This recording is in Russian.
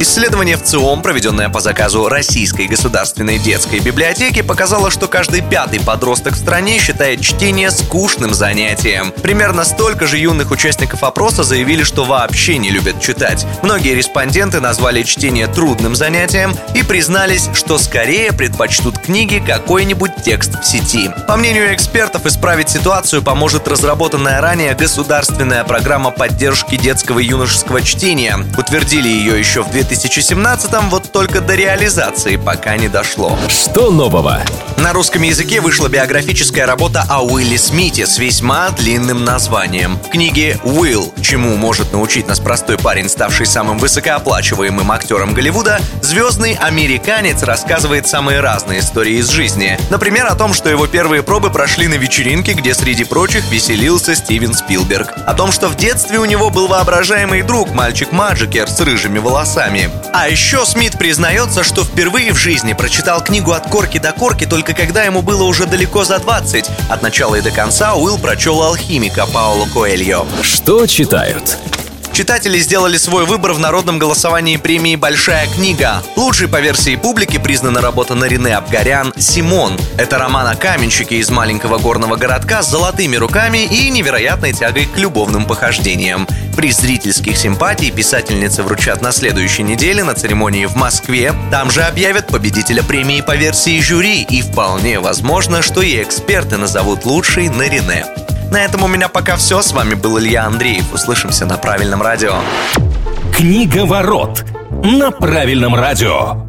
Исследование в ЦИОМ, проведенное по заказу Российской государственной детской библиотеки, показало, что каждый пятый подросток в стране считает чтение скучным занятием. Примерно столько же юных участников опроса заявили, что вообще не любят читать. Многие респонденты назвали чтение трудным занятием и признались, что скорее предпочтут книги какой-нибудь текст в сети. По мнению экспертов, исправить ситуацию поможет разработанная ранее государственная программа поддержки детского и юношеского чтения. Утвердили ее еще в 2000 2017-м, вот только до реализации пока не дошло. Что нового? На русском языке вышла биографическая работа о Уилле Смите с весьма длинным названием. В книге «Уилл. Чему может научить нас простой парень, ставший самым высокооплачиваемым актером Голливуда», звездный американец рассказывает самые разные истории из жизни. Например, о том, что его первые пробы прошли на вечеринке, где среди прочих веселился Стивен Спилберг. О том, что в детстве у него был воображаемый друг, мальчик Маджикер с рыжими волосами книгами. А еще Смит признается, что впервые в жизни прочитал книгу от корки до корки только когда ему было уже далеко за 20. От начала и до конца Уилл прочел «Алхимика» Пауло Коэльо. Что читают? Читатели сделали свой выбор в народном голосовании премии «Большая книга». Лучшей по версии публики признана работа Нарине Абгарян «Симон». Это роман о каменщике из маленького горного городка с золотыми руками и невероятной тягой к любовным похождениям. Приз зрительских симпатий писательницы вручат на следующей неделе на церемонии в Москве. Там же объявят победителя премии по версии жюри, и вполне возможно, что и эксперты назовут лучшей Нарине. На этом у меня пока все. С вами был Илья Андреев. Услышимся на правильном радио. Книга ворот на правильном радио.